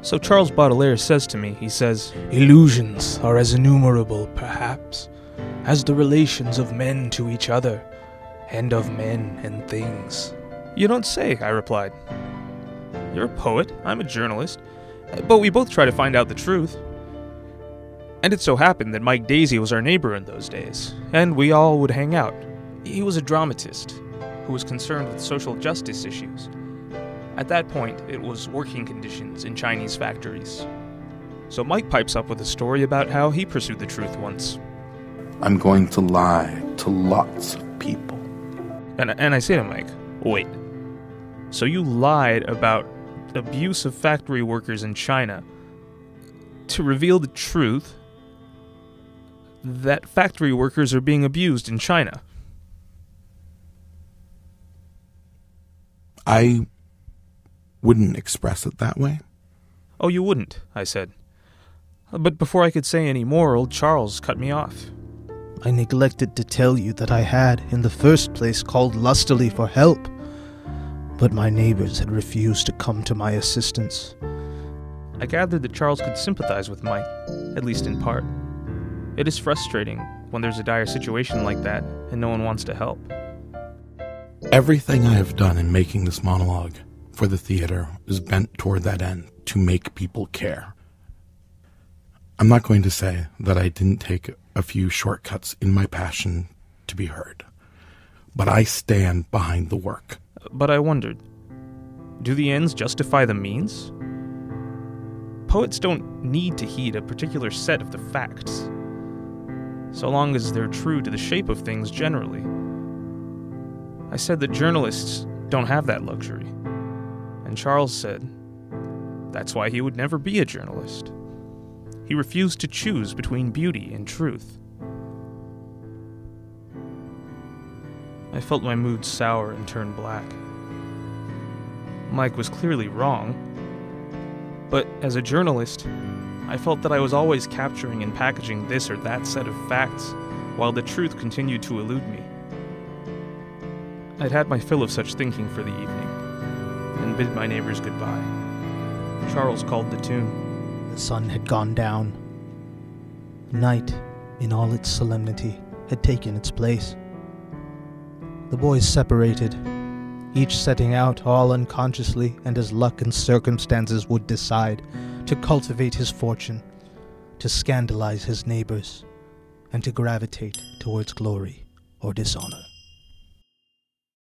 So Charles Baudelaire says to me, he says, Illusions are as innumerable, perhaps, as the relations of men to each other, and of men and things. You don't say, I replied. You're a poet, I'm a journalist, but we both try to find out the truth. And it so happened that Mike Daisey was our neighbor in those days, and we all would hang out. He was a dramatist who was concerned with social justice issues. At that point, it was working conditions in Chinese factories. So Mike pipes up with a story about how he pursued the truth once. I'm going to lie to lots of people. And, and I say to Mike, wait, so you lied about abuse of factory workers in China to reveal the truth that factory workers are being abused in China? I wouldn't express it that way. Oh, you wouldn't, I said. But before I could say any more, old Charles cut me off. I neglected to tell you that I had, in the first place, called lustily for help, but my neighbors had refused to come to my assistance. I gathered that Charles could sympathize with Mike, at least in part. It is frustrating when there's a dire situation like that and no one wants to help. Everything I have done in making this monologue for the theater is bent toward that end to make people care. I'm not going to say that I didn't take a few shortcuts in my passion to be heard, but I stand behind the work. But I wondered do the ends justify the means? Poets don't need to heed a particular set of the facts, so long as they're true to the shape of things generally. I said that journalists don't have that luxury. And Charles said that's why he would never be a journalist. He refused to choose between beauty and truth. I felt my mood sour and turn black. Mike was clearly wrong, but as a journalist, I felt that I was always capturing and packaging this or that set of facts, while the truth continued to elude me. I'd had my fill of such thinking for the evening bid my neighbors goodbye. Charles called the tune. The sun had gone down. Night, in all its solemnity, had taken its place. The boys separated, each setting out all unconsciously and as luck and circumstances would decide, to cultivate his fortune, to scandalize his neighbors, and to gravitate towards glory or dishonor.